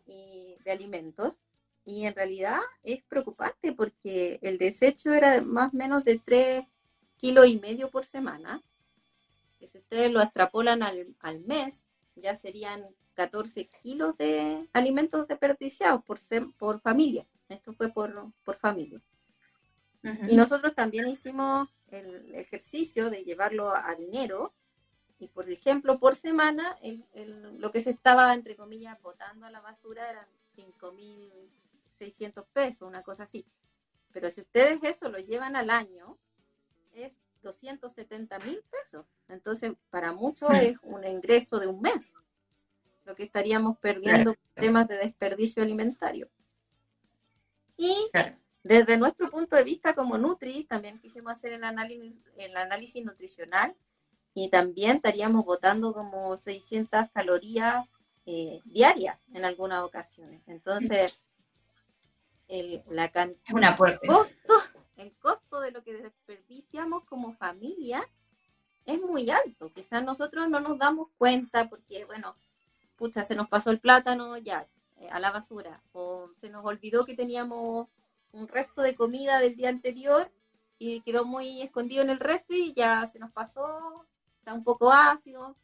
y de alimentos y en realidad es preocupante porque el desecho era más o menos de 3 kilos y medio por semana. Que si ustedes lo extrapolan al, al mes, ya serían 14 kilos de alimentos desperdiciados por, por familia. Esto fue por, por familia. Y nosotros también hicimos el ejercicio de llevarlo a dinero. Y por ejemplo, por semana, el, el, lo que se estaba, entre comillas, botando a la basura eran 5 mil 600 pesos, una cosa así. Pero si ustedes eso lo llevan al año, es 270 mil pesos. Entonces, para muchos mm. es un ingreso de un mes, lo que estaríamos perdiendo temas de desperdicio alimentario. Y desde nuestro punto de vista como Nutri, también quisimos hacer el análisis, el análisis nutricional y también estaríamos botando como 600 calorías eh, diarias en algunas ocasiones. Entonces, el, la Una costo, el costo de lo que desperdiciamos como familia es muy alto. Quizás nosotros no nos damos cuenta porque, bueno, pucha, se nos pasó el plátano ya eh, a la basura o se nos olvidó que teníamos un resto de comida del día anterior y quedó muy escondido en el refri ya se nos pasó, está un poco ácido,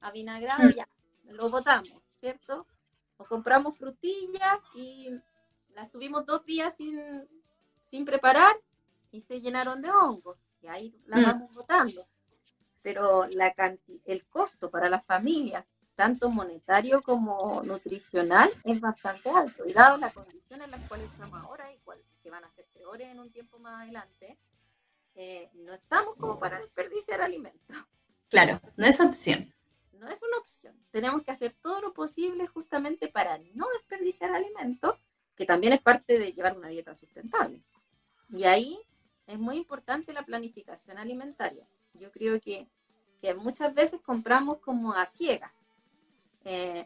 avinagrado, y ya, lo botamos, ¿cierto? O compramos frutillas y las tuvimos dos días sin, sin preparar y se llenaron de hongos. Y ahí las mm. vamos botando. Pero la el costo para las familias, tanto monetario como nutricional, es bastante alto. Y dado las condiciones en las cuales estamos ahora y que van a ser peores en un tiempo más adelante, eh, no estamos como para desperdiciar alimentos. Claro, no es opción. No es una opción. Tenemos que hacer todo lo posible justamente para no desperdiciar alimentos que también es parte de llevar una dieta sustentable. Y ahí es muy importante la planificación alimentaria. Yo creo que, que muchas veces compramos como a ciegas, eh,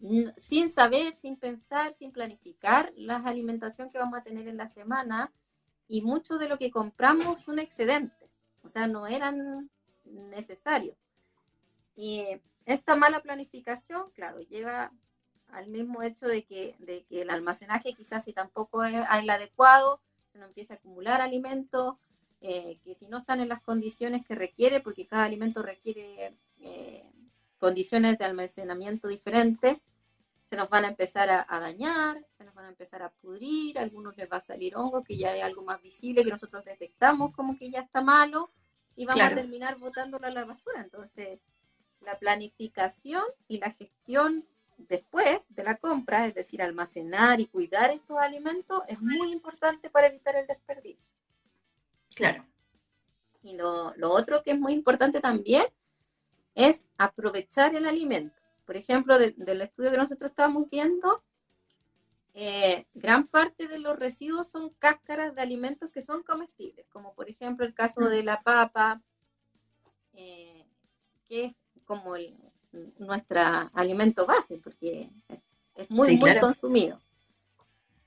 hmm. sin saber, sin pensar, sin planificar la alimentación que vamos a tener en la semana y mucho de lo que compramos son excedentes, o sea, no eran necesarios. Y esta mala planificación, claro, lleva al mismo hecho de que, de que el almacenaje quizás si tampoco es, el adecuado, se nos empieza a acumular alimentos eh, que si no están en las condiciones que requiere, porque cada alimento requiere eh, condiciones de almacenamiento diferentes, se nos van a empezar a, dañar, se nos van a empezar a pudrir, a algunos les va a salir hongo, que ya es algo más visible, que nosotros detectamos como que ya está malo, y vamos a terminar botándolo a la basura. Entonces, la planificación y la gestión después de la compra, es decir, almacenar y cuidar estos alimentos, es muy importante para evitar el desperdicio. Claro. Y lo, otro que es muy importante también es aprovechar el alimento. Por ejemplo, del estudio que nosotros estábamos viendo, eh, gran parte de los residuos son cáscaras de alimentos que son comestibles, como por ejemplo el caso de la papa, eh, que es como el, nuestro alimento base, porque es, muy, muy consumido.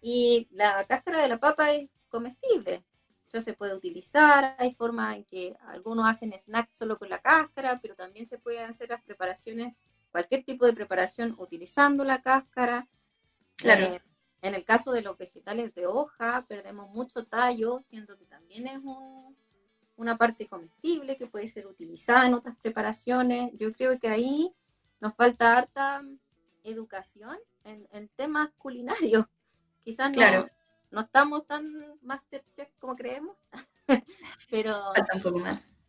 Y la cáscara de la papa es comestible, ya se puede utilizar, hay formas en que algunos hacen snacks solo con la cáscara, pero también se pueden hacer las preparaciones, cualquier tipo de preparación utilizando la cáscara. Claro. Eh, en el caso de los vegetales de hoja, perdemos mucho tallo, siendo que también es una parte comestible que puede ser utilizada en otras preparaciones. Yo creo que ahí nos falta harta educación en, temas culinarios. Quizás no, no estamos tan masterchef como creemos, pero... Falta un poco más.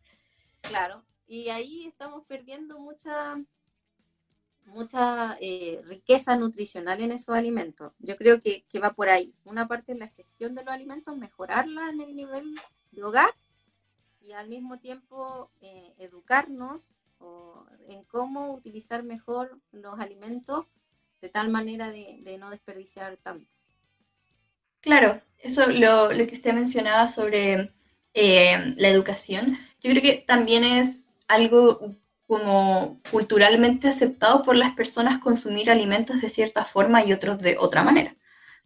Claro, y ahí estamos perdiendo mucha, mucha eh, riqueza nutricional en esos alimentos. Yo creo que, que, va por ahí. Una parte es la gestión de los alimentos, mejorarla en el nivel de hogar y al mismo tiempo eh, educarnos en cómo utilizar mejor los alimentos de tal manera de, no desperdiciar tanto. Claro, eso lo, lo que usted mencionaba sobre eh, la educación, yo creo que también es algo como culturalmente aceptado por las personas consumir alimentos de cierta forma y otros de otra manera.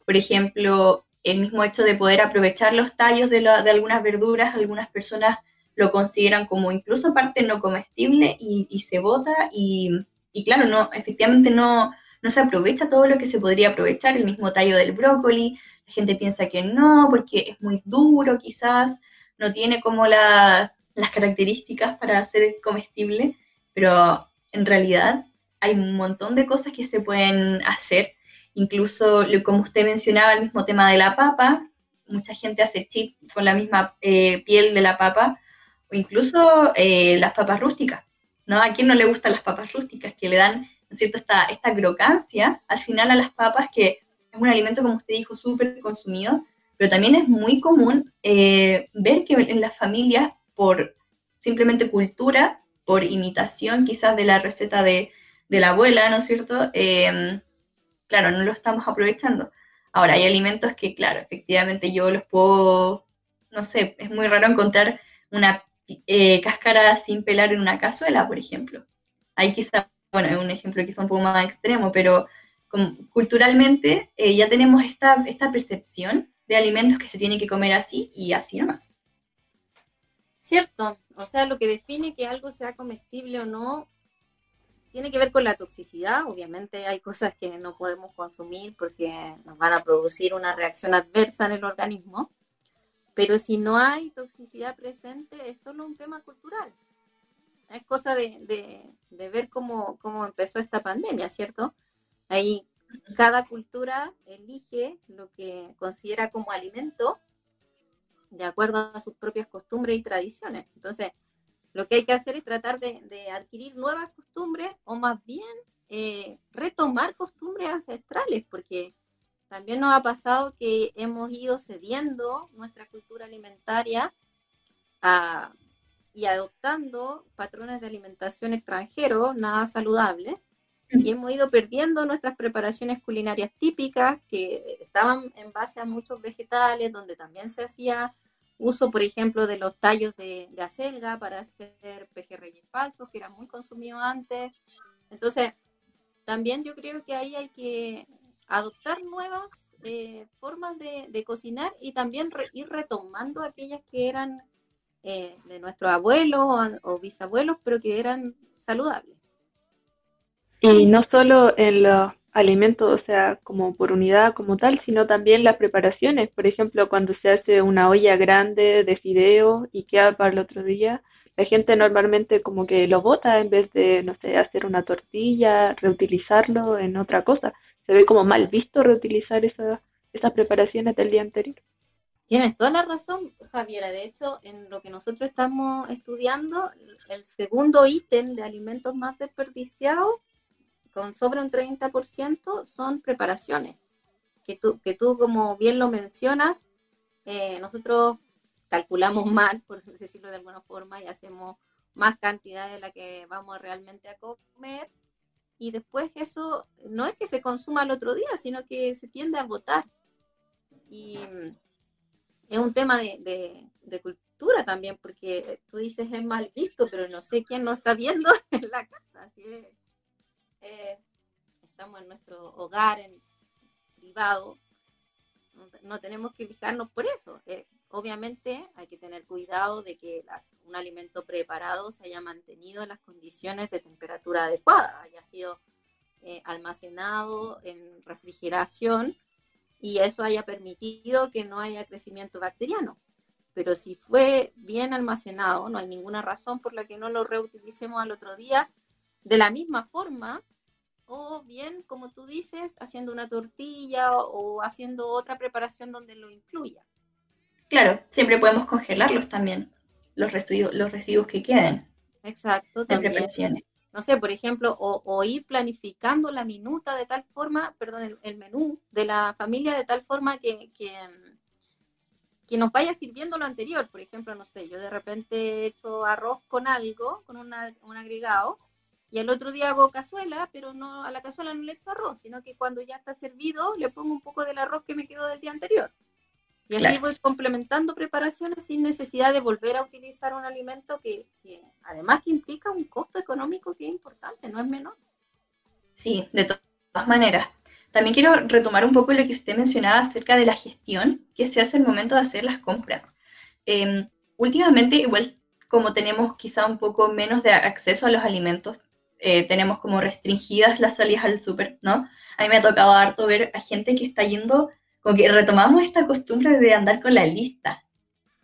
Por ejemplo, el mismo hecho de poder aprovechar los tallos de, de algunas verduras, algunas personas lo consideran como incluso parte no comestible y, se bota y, claro, no, efectivamente no, no se aprovecha todo lo que se podría aprovechar, el mismo tallo del brócoli, la gente piensa que no, porque es muy duro quizás, no tiene como las características para ser comestible, pero en realidad hay un montón de cosas que se pueden hacer, incluso como usted mencionaba, el mismo tema de la papa, mucha gente hace chip con la misma eh, piel de la papa, incluso eh, las papas rústicas, ¿no? ¿A quién no le gustan las papas rústicas? Que le dan, ¿no cierto?, esta, esta crocancia al final a las papas, que es un alimento, como usted dijo, súper consumido, pero también es muy común eh, ver que en las familias, por simplemente cultura, por imitación quizás de la receta de, la abuela, ¿no es cierto? Em, claro, no lo estamos aprovechando. Ahora, hay alimentos que, claro, efectivamente yo los puedo, no sé, es muy raro encontrar una eh, cáscara sin pelar en una cazuela, por ejemplo. Ahí quizá, bueno, es un ejemplo quizá un poco más extremo, pero culturalmente eh, ya tenemos esta, esta percepción de alimentos que se tienen que comer así y así nomás. Cierto, o sea, lo que define que algo sea comestible o no tiene que ver con la toxicidad. Obviamente hay cosas que no podemos consumir porque nos van a producir una reacción adversa en el organismo, pero si no hay toxicidad presente es solo un tema cultural. Es cosa de, de ver cómo, cómo empezó esta pandemia, ¿cierto? Ahí cada cultura elige lo que considera como alimento de acuerdo a sus propias costumbres y tradiciones. Entonces, lo que hay que hacer es tratar de, adquirir nuevas costumbres o más bien eh, retomar costumbres ancestrales, porque también nos ha pasado que hemos ido cediendo nuestra cultura alimentaria y adoptando patrones de alimentación extranjeros nada saludables y hemos ido perdiendo nuestras preparaciones culinarias típicas que estaban en base a muchos vegetales, donde también se hacía uso, por ejemplo, de los tallos de, acelga para hacer pejerreyes falsos, que eran muy consumidos antes. Entonces, también yo creo que ahí hay que adoptar nuevas eh, formas de, cocinar y también ir retomando aquellas que eran eh, de nuestros abuelos o bisabuelos, pero que eran saludables. Y no solo en los alimentos, o sea, como por unidad como tal, sino también las preparaciones. Por ejemplo, cuando se hace una olla grande de fideo y queda para el otro día, la gente normalmente como que lo bota en vez de, no sé, hacer una tortilla, reutilizarlo en otra cosa. Se ve como mal visto reutilizar esa, esas preparaciones del día anterior. Tienes toda la razón, Javiera. De hecho, en lo que nosotros estamos estudiando, el segundo ítem de alimentos más desperdiciados con sobre un 30% son preparaciones, que tú, que tú como bien lo mencionas, eh, nosotros calculamos mal, por decirlo de alguna forma, y hacemos más cantidad de la que vamos realmente a comer, y después eso no es que se consuma al otro día, sino que se tiende a botar. Y es un tema de, de, cultura también, porque tú dices es mal visto, pero no sé quién nos está viendo en la casa. Así es eh, estamos en nuestro hogar, en privado, no, tenemos que fijarnos por eso. Eh, obviamente hay que tener cuidado de que un alimento preparado se haya mantenido en las condiciones de temperatura adecuada, haya sido eh, almacenado en refrigeración y eso haya permitido que no haya crecimiento bacteriano. Pero si fue bien almacenado, no hay ninguna razón por la que no lo reutilicemos al otro día de la misma forma o bien, como tú dices, haciendo una tortilla o, haciendo otra preparación donde lo incluya. Claro, siempre podemos congelarlos también, los residuos, los residuos que queden. Exacto, también. no sé, por ejemplo, o, ir planificando la minuta de tal forma, perdón, el, menú de la familia de tal forma que, que, que, nos vaya sirviendo lo anterior. Por ejemplo, no sé, yo de repente he hecho arroz con algo, con un agregado, y el otro día hago cazuela, pero no a la cazuela no le echo arroz, sino que cuando ya está servido le pongo un poco del arroz que me quedó del día anterior. Y así voy complementando preparaciones sin necesidad de volver a utilizar un alimento que, además que implica un costo económico que es importante, no es menor. Sí, de todas maneras. También quiero retomar un poco lo que usted mencionaba acerca de la gestión que se hace al momento de hacer las compras. Em, últimamente, igual como tenemos quizá un poco menos de acceso a los alimentos, eh, tenemos como restringidas las salidas al súper, ¿no? A mí me ha tocado harto ver a gente que está yendo como que retomamos esta costumbre de andar con la lista,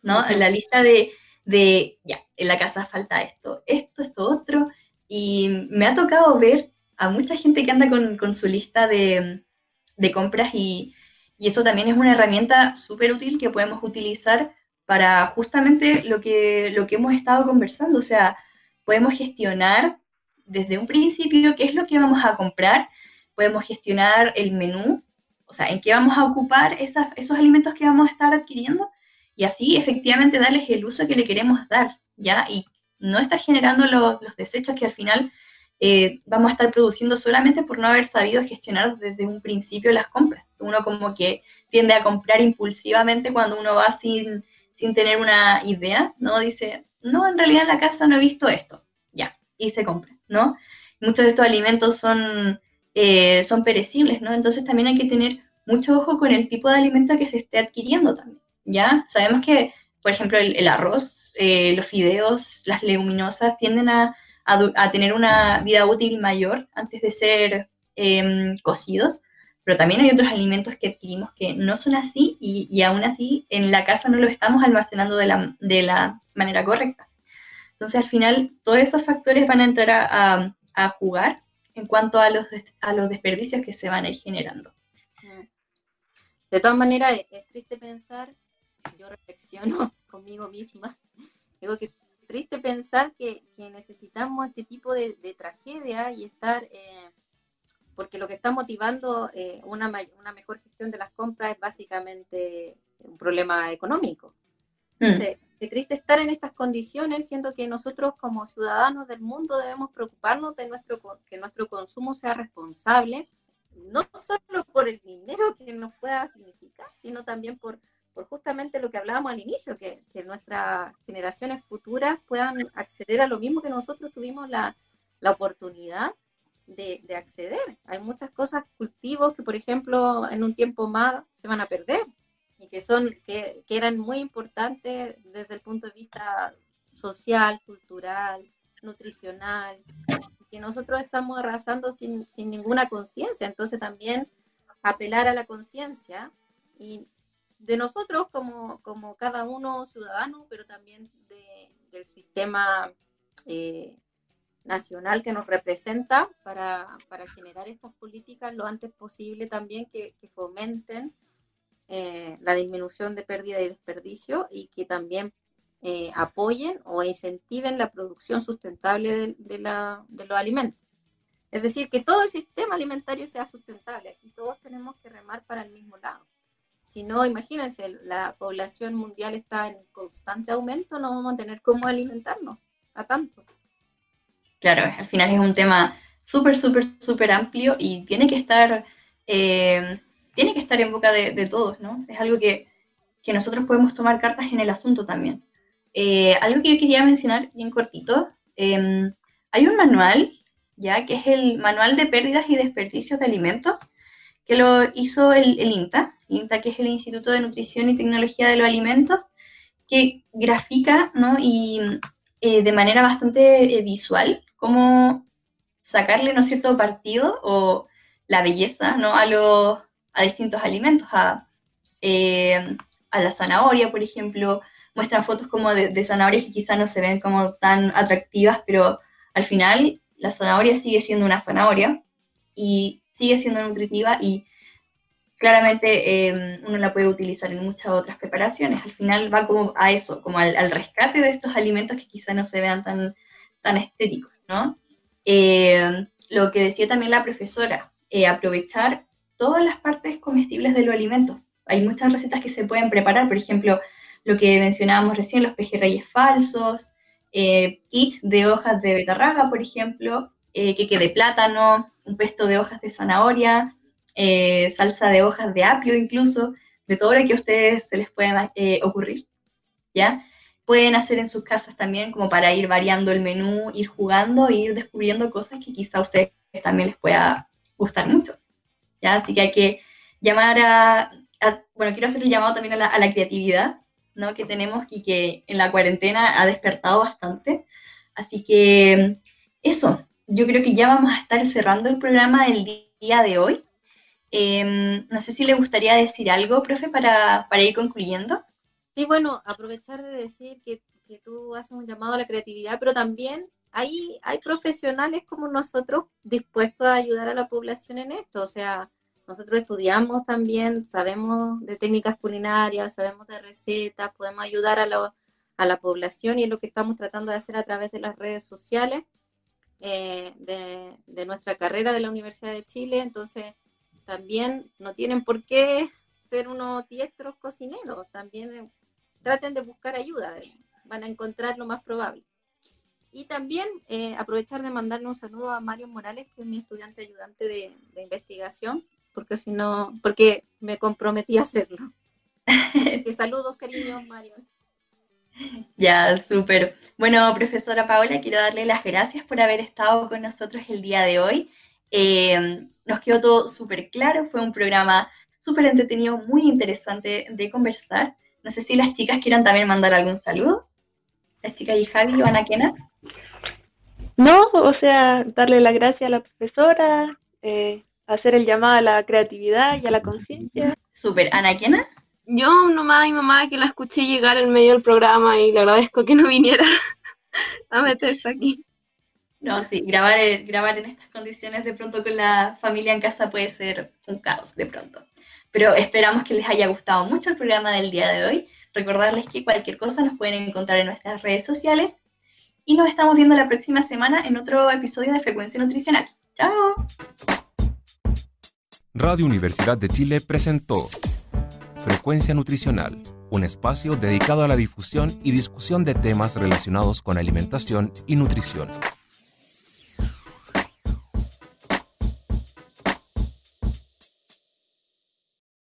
¿no? La lista de, de, ya, en la casa falta esto, esto, esto, otro, y me ha tocado ver a mucha gente que anda con, con su lista de, de compras y, y, eso también es una herramienta súper útil que podemos utilizar para justamente lo que, lo que hemos estado conversando, o sea, podemos gestionar desde un principio qué es lo que vamos a comprar, podemos gestionar el menú o sea, en qué vamos a ocupar esos alimentos que vamos a estar adquiriendo y así efectivamente darles el uso que le queremos dar, ¿ya? Y no estar generando los desechos que al final eh, vamos a estar produciendo solamente por no haber sabido gestionar desde un principio las compras. Uno como que tiende a comprar impulsivamente cuando uno va sin, sin tener una idea, ¿no? Dice, no, en realidad en la casa no he visto esto, ya, y se compra, ¿no? Muchos de estos alimentos son eh, son perecibles, ¿no? Entonces también hay que tener mucho ojo con el tipo de alimento que se esté adquiriendo también, ¿ya? Sabemos que, por ejemplo, el, arroz, eh, los fideos, las leguminosas tienden a, tener una vida útil mayor antes de ser em, cocidos, pero también hay otros alimentos que adquirimos que no son así y, aún así en la casa no los estamos almacenando de la, manera correcta. Entonces, al final, todos esos factores van a entrar a jugar en cuanto a los, a los desperdicios que se van a ir generando. De todas maneras, es triste pensar, yo reflexiono conmigo misma, digo que es triste pensar que, necesitamos este tipo de, tragedia y estar, eh, porque lo que está motivando eh, una, una mejor gestión de las compras es básicamente un problema económico. Mm. Entonces, es triste estar en estas condiciones, siendo que nosotros como ciudadanos del mundo debemos preocuparnos de nuestro, que nuestro consumo sea responsable, no solo por el dinero que nos pueda significar, sino también por, por justamente lo que hablábamos al inicio, que, que nuestras generaciones futuras puedan acceder a lo mismo que nosotros tuvimos la, la oportunidad de, de, acceder. Hay muchas cosas, cultivos que, por ejemplo, en un tiempo más se van a perder y que, son, que, que eran muy importantes desde el punto de vista social, cultural, nutricional, que nosotros estamos arrasando sin, sin ninguna conciencia. Entonces también apelar a la conciencia y de nosotros como, como cada uno ciudadano, pero también de, del sistema eh, nacional que nos representa para, para, generar estas políticas lo antes posible también que, que fomenten eh, la disminución de pérdida y desperdicio y que también eh, apoyen o incentiven la producción sustentable de, la, de, los alimentos. Es decir, que todo el sistema alimentario sea sustentable. Aquí todos tenemos que remar para el mismo lado. Si no, imagínense, la población mundial está en constante aumento, no vamos a tener cómo alimentarnos a tantos. Claro, al final es un tema súper, súper, súper amplio y tiene que estar eh, tiene que estar en boca de, todos, ¿no? Es algo que, nosotros podemos tomar cartas en el asunto también. Eh, algo que yo quería mencionar bien cortito, em, hay un manual, ya que es el Manual de Pérdidas y Desperdicios de Alimentos, que lo hizo el, INTA, el INTA que es el Instituto de Nutrición y Tecnología de los Alimentos, que grafica, ¿no? Y eh, de manera bastante eh, visual cómo sacarle, ¿no cierto?, partido o la belleza, ¿no? A los, a distintos alimentos, a, eh, a la zanahoria, por ejemplo, muestran fotos como de, zanahorias que quizás no se ven como tan atractivas, pero al final la zanahoria sigue siendo una zanahoria y sigue siendo nutritiva y claramente eh, uno la puede utilizar en muchas otras preparaciones. Al final va como a eso, como al, rescate de estos alimentos que quizás no se vean tan, tan estéticos, ¿no? Eh, lo que decía también la profesora, eh, aprovechar todas las partes comestibles de los alimentos. Hay muchas recetas que se pueden preparar, por ejemplo, lo que mencionábamos recién, los pejerreyes falsos, eh, kits de hojas de betarraga, por ejemplo, eh, queque de plátano, un pesto de hojas de zanahoria, eh, salsa de hojas de apio incluso, de todo lo que a ustedes se les pueda eh, ocurrir, ¿ya? Pueden hacer en sus casas también como para ir variando el menú, ir jugando e ir descubriendo cosas que quizá a ustedes también les pueda gustar mucho, ¿ya? Así que hay que llamar a, bueno, quiero hacer el llamado también a la, a la creatividad, ¿no? que tenemos y que en la cuarentena ha despertado bastante. Así que eso, yo creo que ya vamos a estar cerrando el programa del día de hoy. Eh, no sé si le gustaría decir algo, profe, para, para, ir concluyendo. Sí, bueno, aprovechar de decir que, que, tú haces un llamado a la creatividad, pero también hay, hay profesionales como nosotros dispuestos a ayudar a la población en esto. O sea, nosotros estudiamos también, sabemos de técnicas culinarias, sabemos de recetas, podemos ayudar a la, población y es lo que estamos tratando de hacer a través de las redes sociales eh, de, de, nuestra carrera de la Universidad de Chile. Entonces, también no tienen por qué ser unos diestros cocineros, también traten de buscar ayuda, van a encontrar lo más probable. Y también eh, aprovechar de mandarle un saludo a Mario Morales, que es mi estudiante ayudante de, investigación, porque si no, porque me comprometí a hacerlo. que saludos, cariños, Mario. Ya, súper. Bueno, profesora Paola, quiero darle las gracias por haber estado con nosotros el día de hoy. Eh, nos quedó todo súper claro, fue un programa súper entretenido, muy interesante de conversar. No sé si las chicas quieran también mandar algún saludo. Las chicas y Javi o Ana Kena. No, o sea, darle las gracias a la profesora, eh, hacer el llamado a la creatividad y a la conciencia. Súper. ¿Ana Kena? Yo nomás a mi mamá que la escuché llegar en medio del programa y le agradezco que no viniera a meterse aquí. No, sí, grabar, grabar en estas condiciones de pronto con la familia en casa puede ser un caos de pronto. Pero esperamos que les haya gustado mucho el programa del día de hoy. Recordarles que cualquier cosa nos pueden encontrar en nuestras redes sociales y nos estamos viendo la próxima semana en otro episodio de Frecuencia Nutricional. ¡Chao! Radio Universidad de Chile presentó Frecuencia Nutricional, un espacio dedicado a la difusión y discusión de temas relacionados con alimentación y nutrición.